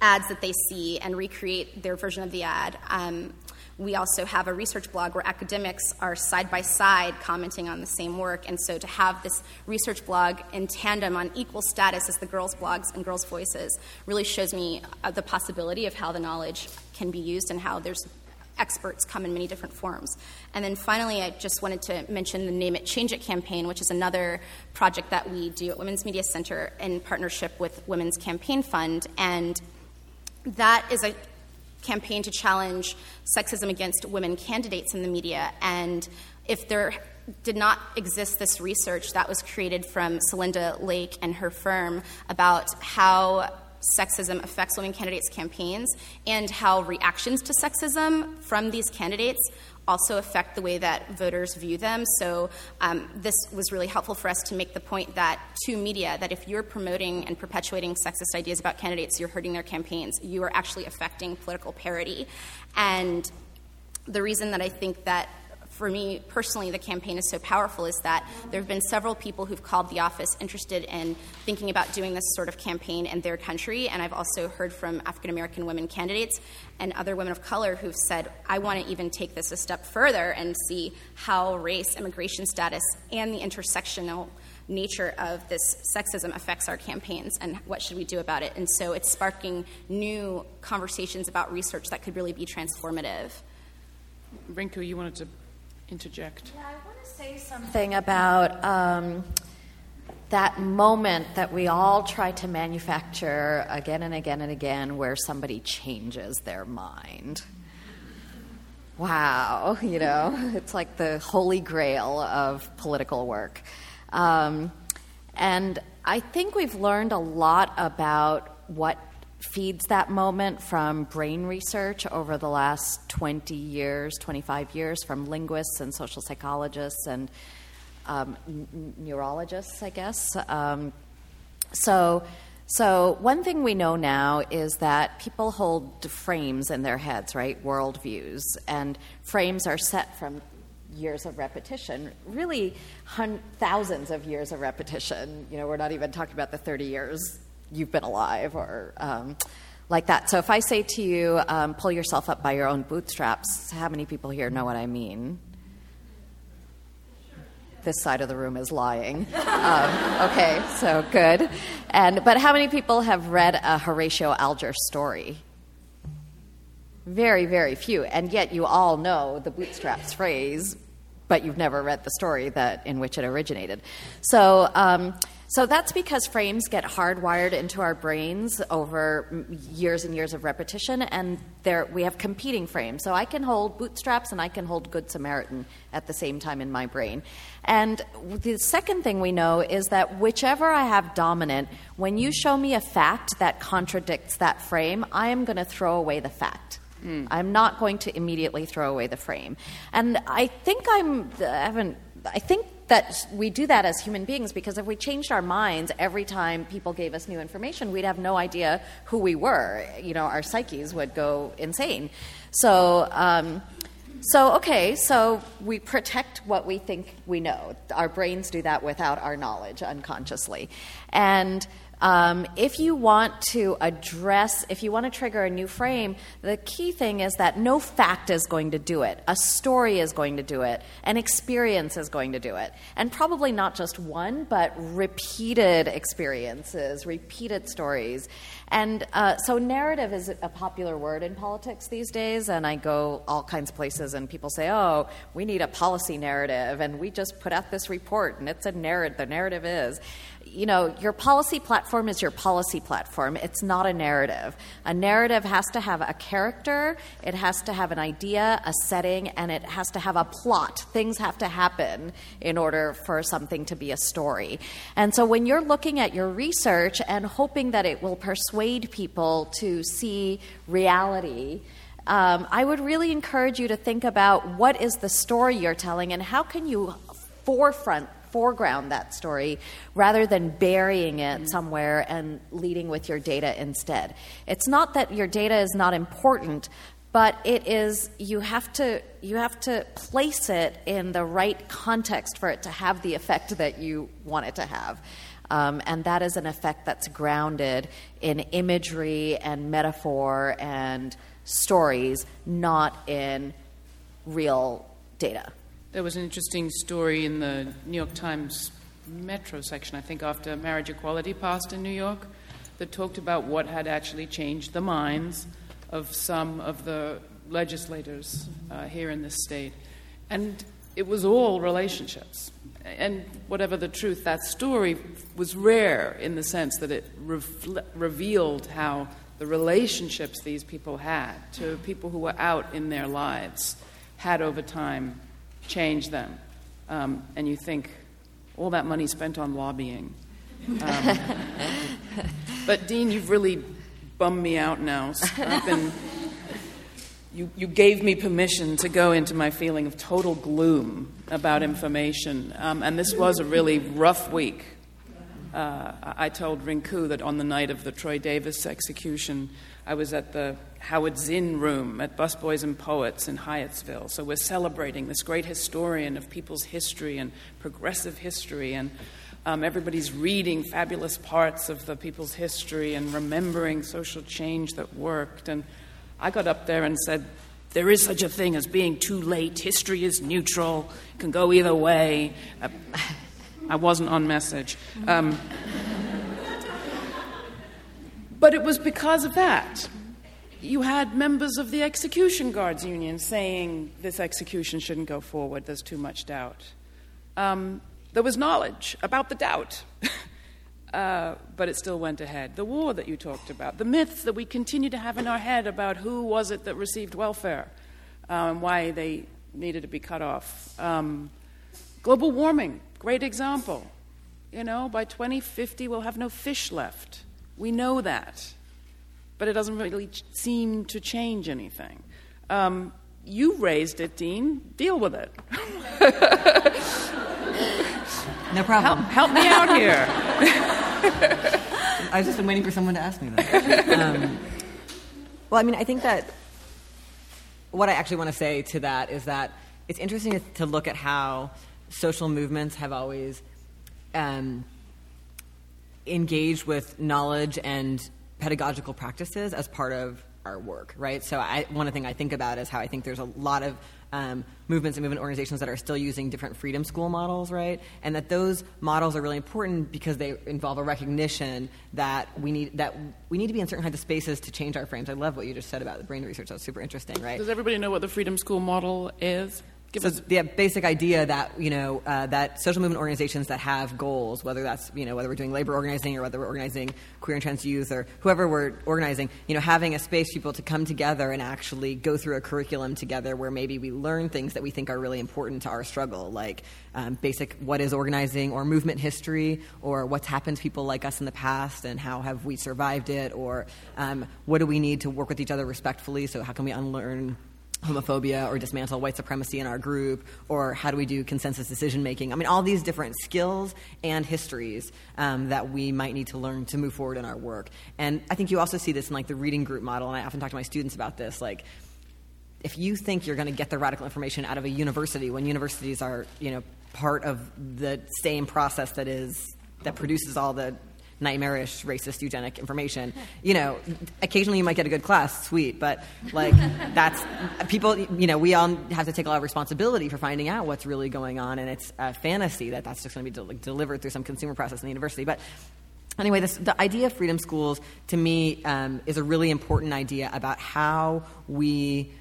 ads that they see and recreate their version of the ad. Um, we also have a research blog where academics are side by side commenting on the same work. And so to have this research blog in tandem on equal status as the girls' blogs and girls' voices really shows me uh, the possibility of how the knowledge can be used and how there's experts come in many different forms. And then finally, I just wanted to mention the Name It, Change It campaign, which is another project that we do at Women's Media Center in partnership with Women's Campaign Fund. And that is a campaign to challenge sexism against women candidates in the media. And if there did not exist this research that was created from Celinda Lake and her firm about how sexism affects women candidates' campaigns and how reactions to sexism from these candidates also affect the way that voters view them. So, um, this was really helpful for us to make the point that to media that if you're promoting and perpetuating sexist ideas about candidates, you're hurting their campaigns. You are actually affecting political parity. And the reason that I think that for me personally, the campaign is so powerful is that there have been several people who've called the office interested in thinking about doing this sort of campaign in their country. And I've also heard from African American women candidates and other women of color who've said, I want to even take this a step further and see how race, immigration status, and the intersectional nature of this sexism affects our campaigns and what should we do about it. And so it's sparking new conversations about research that could really be transformative. Rinku, you wanted to interject. Yeah, I want to say something about um, that moment that we all try to manufacture again and again and again where somebody changes their mind. Wow, you know, it's like the holy grail of political work. Um, and I think we've learned a lot about what feeds that moment from brain research over the last 20 years, 25 years, from linguists and social psychologists and um, n- neurologists, I guess. Um, so, so, one thing we know now is that people hold frames in their heads, right? Worldviews. And frames are set from years of repetition, really hun- thousands of years of repetition. You know, we're not even talking about the 30 years you've been alive or um, like that. So if I say to you, um, pull yourself up by your own bootstraps, how many people here know what I mean? This side of the room is lying. Um, okay, so good. And but how many people have read a Horatio Alger story? Very, very few. And yet you all know the bootstraps phrase, but you've never read the story that in which it originated. So. Um, So that's because frames get hardwired into our brains over years and years of repetition, and there we have competing frames. So I can hold bootstraps and I can hold Good Samaritan at the same time in my brain. And the second thing we know is that whichever I have dominant, when you show me a fact that contradicts that frame, I am going to throw away the fact. Mm. I'm not going to immediately throw away the frame. And I think I'm, I haven't, I think that we do that as human beings because if we changed our minds every time people gave us new information, we'd have no idea who we were. You know, our psyches would go insane. So, um, so okay, so we protect what we think we know. Our brains do that without our knowledge unconsciously, and um, if you want to address, if you want to trigger a new frame, the key thing is that no fact is going to do it. A story is going to do it. An experience is going to do it. And probably not just one, but repeated experiences, repeated stories. And uh, so, narrative is a popular word in politics these days. And I go all kinds of places, and people say, oh, we need a policy narrative. And we just put out this report, and it's a narrative. The narrative is you know, your policy platform is your policy platform. It's not a narrative. A narrative has to have a character, it has to have an idea, a setting, and it has to have a plot. Things have to happen in order for something to be a story. And so when you're looking at your research and hoping that it will persuade people to see reality, um, I would really encourage you to think about what is the story you're telling and how can you forefront foreground that story rather than burying it mm-hmm. somewhere and leading with your data instead. It's not that your data is not important, but it is you have to you have to place it in the right context for it to have the effect that you want it to have. Um, and that is an effect that's grounded in imagery and metaphor and stories, not in real data. There was an interesting story in the New York Times Metro section, I think, after marriage equality passed in New York, that talked about what had actually changed the minds of some of the legislators uh, here in this state. And it was all relationships. And whatever the truth, that story was rare in the sense that it revealed how the relationships these people had to people who were out in their lives had over time change them. Um, and you think, all that money spent on lobbying. Um, but, Dean, you've really bummed me out now. Been, you, you gave me permission to go into my feeling of total gloom about information. Um, and this was a really rough week. Uh, I told Rinku that on the night of the Troy Davis execution, I was at the Howard Zinn Room at Busboys and Poets in Hyattsville. So we're celebrating this great historian of people's history and progressive history, and um, everybody's reading fabulous parts of the people's history and remembering social change that worked. And I got up there and said, there is such a thing as being too late. History is neutral, can go either way. I wasn't on message. Um, but it was because of that you had members of the Execution Guards Union saying this execution shouldn't go forward, there's too much doubt. Um, there was knowledge about the doubt, uh, but it still went ahead. The war that you talked about, the myths that we continue to have in our head about who was it that received welfare and um, why they needed to be cut off. Um, global warming, great example. You know, by 2050, we'll have no fish left. We know that but it doesn't really seem to change anything. Um, you raised it, Dean. Deal with it. no problem. Help, help me out here. I've just been waiting for someone to ask me that. Um, well, I mean, I think that what I actually want to say to that is that it's interesting to look at how social movements have always um, engaged with knowledge and pedagogical practices as part of our work, right? So I, one of the thing I think about is how I think there's a lot of um, movements and movement organizations that are still using different freedom school models, right? And that those models are really important because they involve a recognition that we need that we need to be in certain kinds of spaces to change our frames. I love what you just said about the brain research. That's super interesting, right? Does everybody know what the freedom school model is? Give so us- the basic idea that you know uh, that social movement organizations that have goals, whether that's you know whether we're doing labor organizing or whether we're organizing queer and trans youth or whoever we're organizing, you know, having a space for people to come together and actually go through a curriculum together where maybe we learn things that we think are really important to our struggle, like um, basic what is organizing or movement history or what's happened to people like us in the past and how have we survived it or um, what do we need to work with each other respectfully. So how can we unlearn homophobia or dismantle white supremacy in our group or how do we do consensus decision making i mean all these different skills and histories um, that we might need to learn to move forward in our work. And i think you also see this in like the reading group model and i often talk to my students about this like if you think you're going to get the radical information out of a university when universities are you know part of the same process that is that produces all the nightmarish racist eugenic information you know occasionally you might get a good class sweet but like that's people you know we all have to take a lot of responsibility for finding out what's really going on and it's a fantasy that that's just going to be del- delivered through some consumer process in the university but Anyway, this, the idea of freedom schools to me um, is a really important idea about how we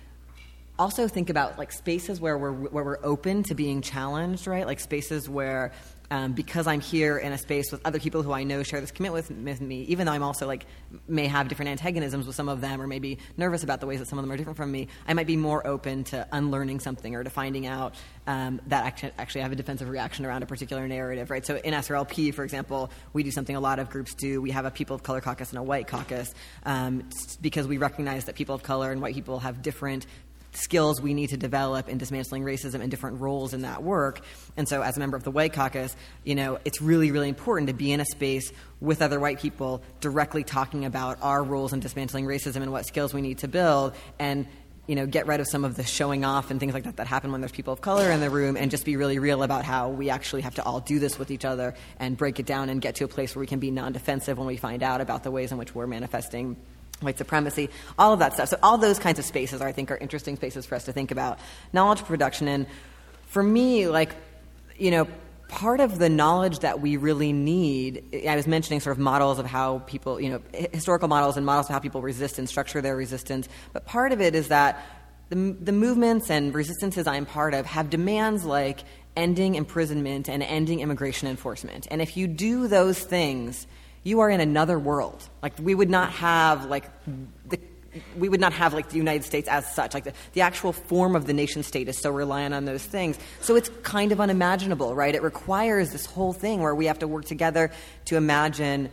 also think about like spaces where we're where we're open to being challenged, right? Like spaces where um, because I'm here in a space with other people who I know share this commitment with, with me, even though I'm also like may have different antagonisms with some of them, or maybe nervous about the ways that some of them are different from me, I might be more open to unlearning something or to finding out um, that actually, actually I have a defensive reaction around a particular narrative, right? So in SRLP, for example, we do something a lot of groups do. We have a people of color caucus and a white caucus um, because we recognize that people of color and white people have different skills we need to develop in dismantling racism and different roles in that work. And so, as a member of the White Caucus, you know, it's really, really important to be in a space with other white people directly talking about our roles in dismantling racism and what skills we need to build and you know, get rid of some of the showing off and things like that that happen when there's people of color in the room and just be really real about how we actually have to all do this with each other and break it down and get to a place where we can be non defensive when we find out about the ways in which we're manifesting white supremacy, all of that stuff. So all those kinds of spaces, I think, are interesting spaces for us to think about knowledge production. And for me, like, you know, part of the knowledge that we really need, I was mentioning sort of models of how people, you know, historical models and models of how people resist and structure their resistance. But part of it is that the, the movements and resistances I'm part of have demands like ending imprisonment and ending immigration enforcement. And if you do those things, you are in another world. Like we would not have like the we would not have like the United States as such. Like the, the actual form of the nation state is so reliant on those things. So it's kind of unimaginable, right? It requires this whole thing where we have to work together to imagine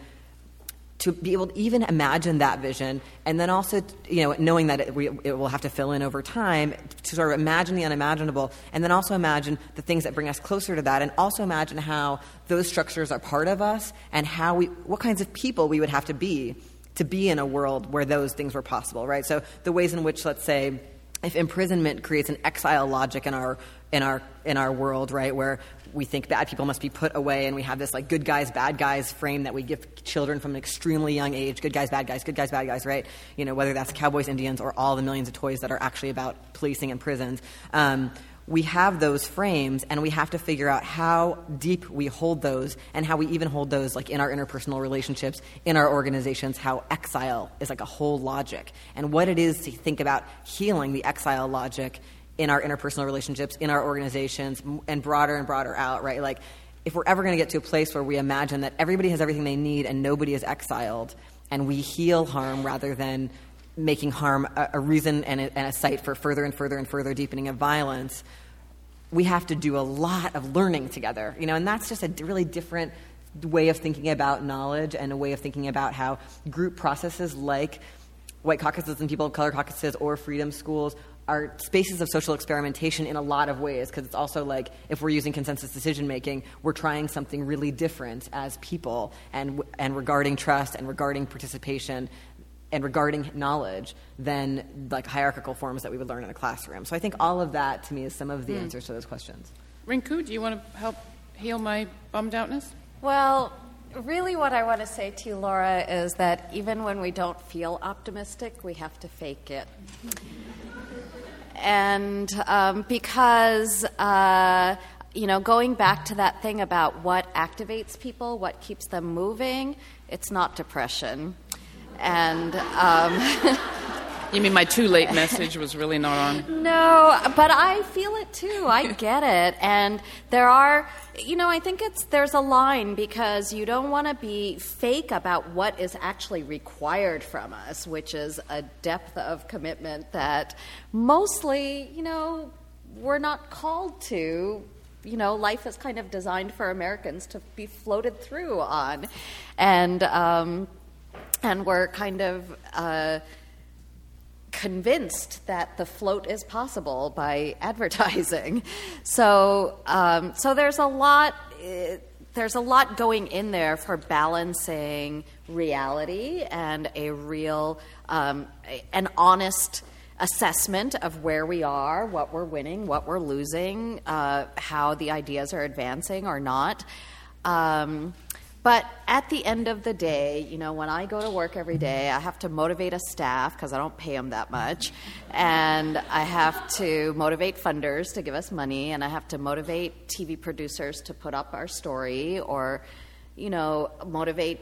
to be able to even imagine that vision and then also you know knowing that it, we, it, will have to fill in over time to sort of imagine the unimaginable and then also imagine the things that bring us closer to that and also imagine how those structures are part of us and how we what kinds of people we would have to be to be in a world where those things were possible right? So the ways in which let's say if imprisonment creates an exile logic in our in our in our world right where we think bad people must be put away and we have this like good guys bad guys frame that we give children from an extremely young age good guys bad guys good guys bad guys right? You know whether that's cowboys indians or all the millions of toys that are actually about policing and prisons. Um, we have those frames and we have to figure out how deep we hold those and how we even hold those like in our interpersonal relationships in our organizations how exile is like a whole logic. And what it is to think about healing the exile logic in our interpersonal relationships, in our organizations, and broader and broader out, right? Like, if we're ever going to get to a place where we imagine that everybody has everything they need and nobody is exiled, and we heal harm rather than making harm a, a reason and a, and a site for further and further and further deepening of violence, we have to do a lot of learning together, you know, and that's just a really different way of thinking about knowledge and a way of thinking about how group processes like white caucuses and people of color caucuses or freedom schools are spaces of social experimentation in a lot of ways because it's also like if we're using consensus decision making we're trying something really different as people and and regarding trust and regarding participation and regarding knowledge than like hierarchical forms that we would learn in a classroom. So i think all of that to me is some of the mm. answers to those questions. Rinku do you want to help heal my bummed outness? Well really what I want to say to you, Laura, is that even when we don't feel optimistic, we have to fake it and um, because uh, you know going back to that thing about what activates people what keeps them moving it's not depression. And um, You mean my too late message was really not on? No, but I feel it too. I get it. And there are, you know, I think it's there's a line because you don't want to be fake about what is actually required from us, which is a depth of commitment that mostly, you know, we're not called to you know, life is kind of designed for Americans to be floated through on, and um, and we're kind of uh, convinced that the float is possible by advertising. So, um, so there's a lot. Uh, there's a lot going in there for balancing reality and a real, um, an honest assessment of where we are, what we're winning, what we're losing, uh, how the ideas are advancing or not. Um, but at the end of the day, you know, when I go to work every day, I have to motivate a staff because I don't pay them that much. And I have to motivate funders to give us money. And I have to motivate TV producers to put up our story or, you know, motivate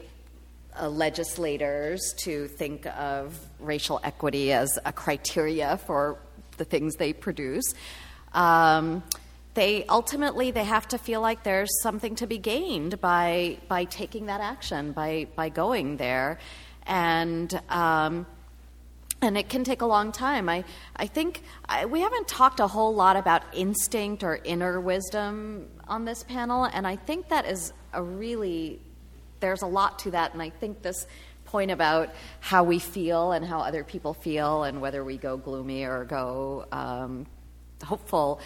uh, legislators to think of racial equity as a criteria for the things they produce. Um, they ultimately they have to feel like there's something to be gained by by taking that action by by going there and um, and it can take a long time. I, I think I, we haven't talked a whole lot about instinct or inner wisdom on this panel, and I think that is a really, there's a lot to that, and I think this point about how we feel and how other people feel and whether we go gloomy or go um, hopeful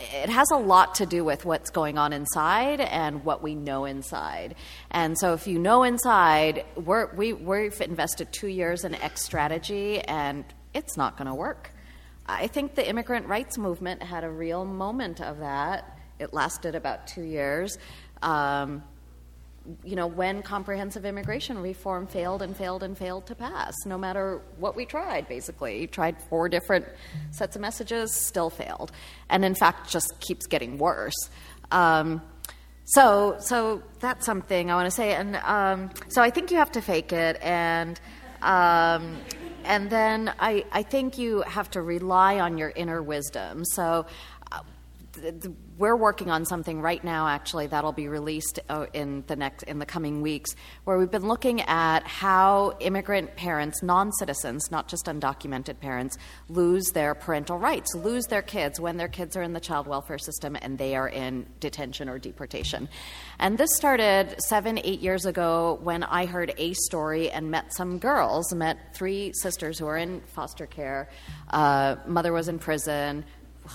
it has a lot to do with what's going on inside and what we know inside. And so, if you know inside, we're, we, we've invested two years in X strategy, and it's not going to work. I think the immigrant rights movement had a real moment of that. It lasted about two years. Um, you know, when comprehensive immigration reform failed and failed and failed to pass, no matter what we tried, basically. Tried four different sets of messages, still failed. And in fact, just keeps getting worse. Um, so, so that's something I want to say. And um, so I think you have to fake it. And, um, and then I, I think you have to rely on your inner wisdom. So we're working on something right now actually that'll be released uh, in the next in the coming weeks where we've been looking at how immigrant parents non-citizens not just undocumented parents lose their parental rights lose their kids when their kids are in the child welfare system and they are in detention or deportation. And this started seven eight years ago when i heard a story and met some girls met three sisters who are in foster care. Uh, mother was in prison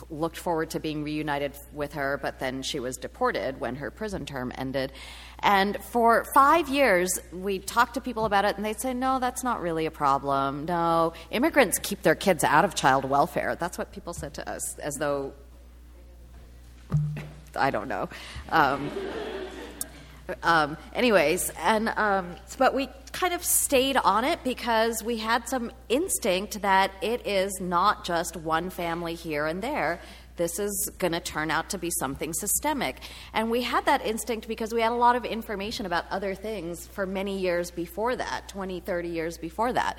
looked forward to being reunited with her, but then she was deported when her prison term ended. And for five years, we talked to people about it, and they'd say, No, that's not really a problem. No, immigrants keep their kids out of child welfare. That's what people said to us, as though, I don't know. Um, um, anyways, and um, but we kind of stayed on it because we had some instinct that it is not just one family here and there. This is going to turn out to be something systemic. And we had that instinct because we had a lot of information about other things for many years before that 20, 30 years before that.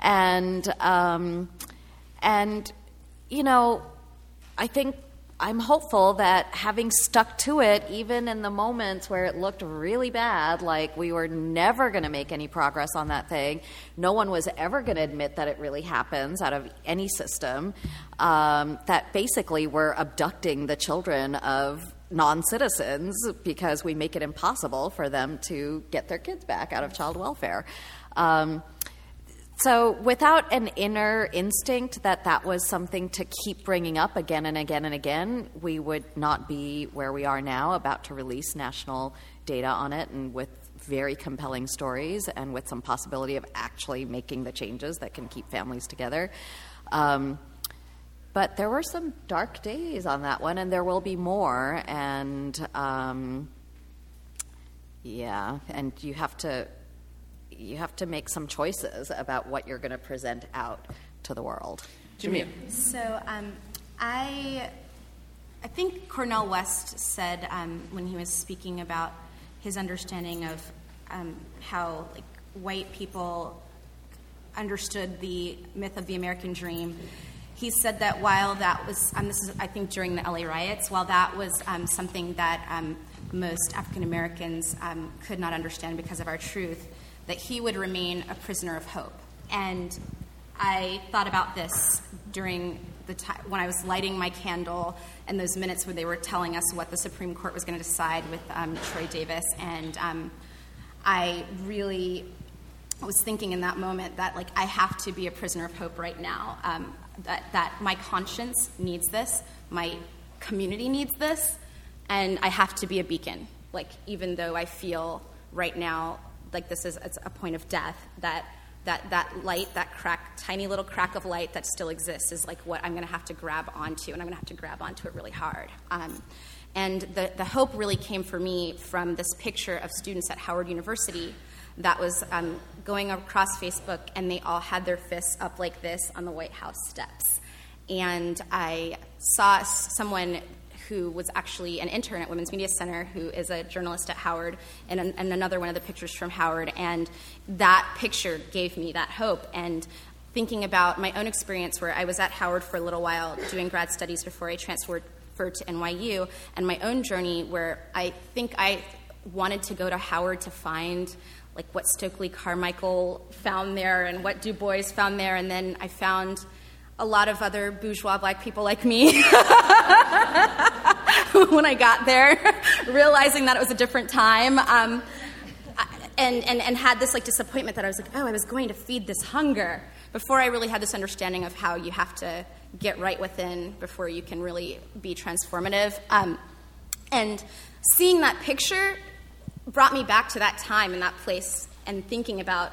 And, um, and you know, I think I'm hopeful that having stuck to it, even in the moments where it looked really bad, like we were never going to make any progress on that thing, no one was ever going to admit that it really happens out of any system, um, that basically we're abducting the children of non citizens because we make it impossible for them to get their kids back out of child welfare. Um, so, without an inner instinct that that was something to keep bringing up again and again and again, we would not be where we are now, about to release national data on it and with very compelling stories and with some possibility of actually making the changes that can keep families together. Um, but there were some dark days on that one, and there will be more. And um, yeah, and you have to you have to make some choices about what you're going to present out to the world. Jimmy. So um, I, I think Cornel West said um, when he was speaking about his understanding of um, how like white people understood the myth of the American dream. He said that while that was, um, this is I think during the LA riots, while that was um, something that um, most African Americans um, could not understand because of our truth, that he would remain a prisoner of hope. And I thought about this during the time when I was lighting my candle and those minutes where they were telling us what the Supreme Court was going to decide with um, Troy Davis, and um, I really was thinking in that moment that like I have to be a prisoner of hope right now. Um, that that my conscience needs this, my community needs this, and I have to be a beacon. Like even though I feel right now like this is it's a point of death, that that that light, that crack, tiny little crack of light that still exists, is like what I'm going to have to grab onto, and I'm going to have to grab onto it really hard. Um, and the, the hope really came for me from this picture of students at Howard University that was um, going across Facebook, and they all had their fists up like this on the White House steps. And I saw someone who was actually an intern at Women's Media Center, who is a journalist at Howard, and, and another one of the pictures from Howard. And that picture gave me that hope. And thinking about my own experience, where I was at Howard for a little while doing grad studies before I transferred to NYU, and my own journey, where I think I wanted to go to Howard to find like what Stokely Carmichael found there and what Du Bois found there, and then I found a lot of other bourgeois black people like me when I got there, realizing that it was a different time. Um, and, and, and had this like disappointment that I was like, oh, I was going to feed this hunger before I really had this understanding of how you have to get right within before you can really be transformative. Um, and seeing that picture brought me back to that time and that place and thinking about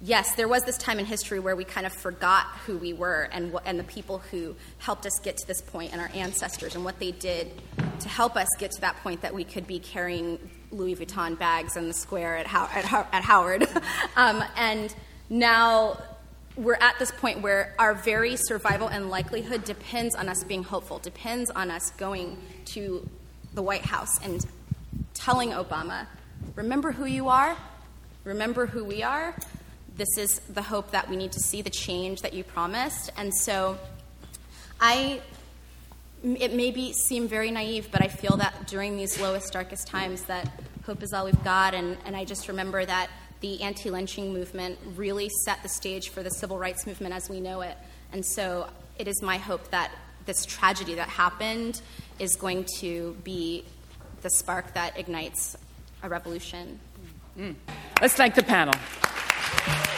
yes, there was this time in history where we kind of forgot who we were and, and the people who helped us get to this point and our ancestors and what they did to help us get to that point that we could be carrying Louis Vuitton bags in the square at, How- at, at Howard. um, and now we're at this point where our very survival and likelihood depends on us being hopeful, depends on us going to the White House and telling Obama, remember who you are, remember who we are, this is the hope that we need to see, the change that you promised. And so I it may be seem very naive, but I feel that during these lowest, darkest times that hope is all we've got. And, and I just remember that the anti lynching movement really set the stage for the civil rights movement as we know it. And so it is my hope that this tragedy that happened is going to be the spark that ignites a revolution. Mm. Let's thank the panel. Thank you.